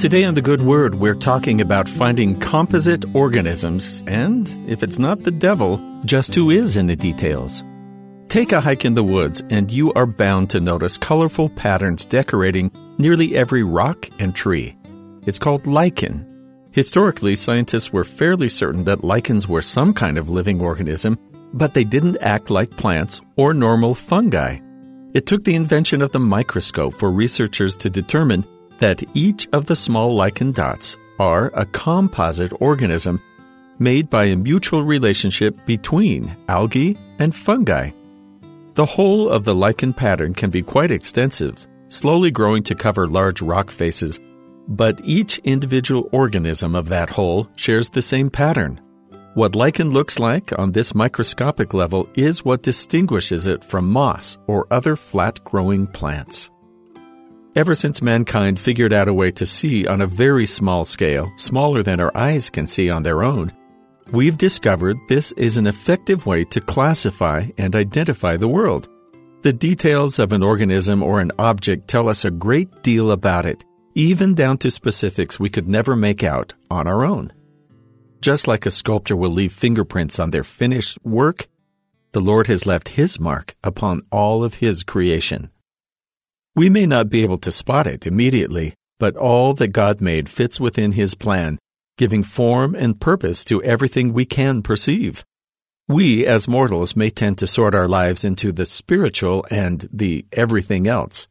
Today on The Good Word, we're talking about finding composite organisms and, if it's not the devil, just who is in the details. Take a hike in the woods, and you are bound to notice colorful patterns decorating nearly every rock and tree. It's called lichen. Historically, scientists were fairly certain that lichens were some kind of living organism, but they didn't act like plants or normal fungi. It took the invention of the microscope for researchers to determine that each of the small lichen dots are a composite organism made by a mutual relationship between algae and fungi. The whole of the lichen pattern can be quite extensive, slowly growing to cover large rock faces, but each individual organism of that whole shares the same pattern. What lichen looks like on this microscopic level is what distinguishes it from moss or other flat growing plants. Ever since mankind figured out a way to see on a very small scale, smaller than our eyes can see on their own, we've discovered this is an effective way to classify and identify the world. The details of an organism or an object tell us a great deal about it, even down to specifics we could never make out on our own. Just like a sculptor will leave fingerprints on their finished work, the Lord has left His mark upon all of His creation. We may not be able to spot it immediately, but all that God made fits within His plan, giving form and purpose to everything we can perceive. We, as mortals, may tend to sort our lives into the spiritual and the everything else.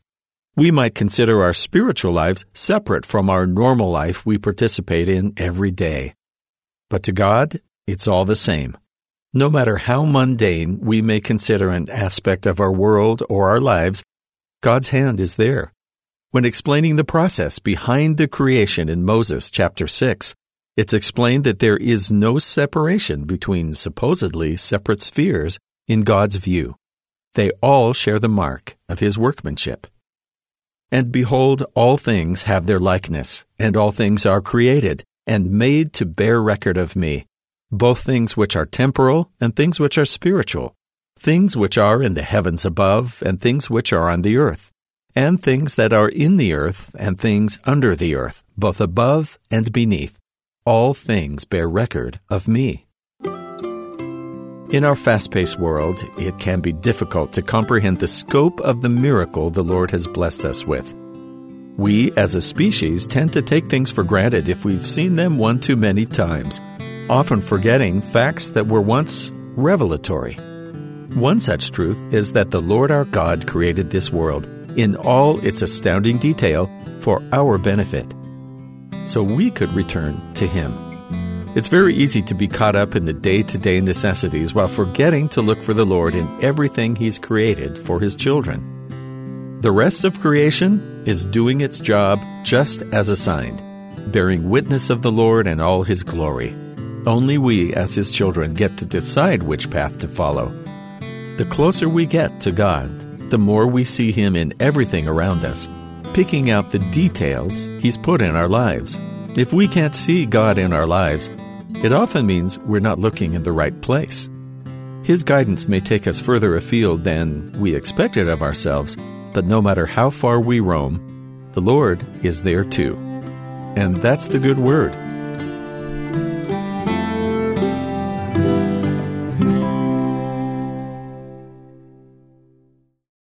We might consider our spiritual lives separate from our normal life we participate in every day. But to God, it's all the same. No matter how mundane we may consider an aspect of our world or our lives, God's hand is there. When explaining the process behind the creation in Moses chapter 6, it's explained that there is no separation between supposedly separate spheres in God's view. They all share the mark of His workmanship. And behold, all things have their likeness, and all things are created, and made to bear record of me, both things which are temporal and things which are spiritual, things which are in the heavens above, and things which are on the earth, and things that are in the earth, and things under the earth, both above and beneath. All things bear record of me. In our fast paced world, it can be difficult to comprehend the scope of the miracle the Lord has blessed us with. We, as a species, tend to take things for granted if we've seen them one too many times, often forgetting facts that were once revelatory. One such truth is that the Lord our God created this world in all its astounding detail for our benefit, so we could return to Him. It's very easy to be caught up in the day to day necessities while forgetting to look for the Lord in everything He's created for His children. The rest of creation is doing its job just as assigned, bearing witness of the Lord and all His glory. Only we, as His children, get to decide which path to follow. The closer we get to God, the more we see Him in everything around us, picking out the details He's put in our lives. If we can't see God in our lives, it often means we're not looking in the right place. His guidance may take us further afield than we expected of ourselves, but no matter how far we roam, the Lord is there too. And that's the good word.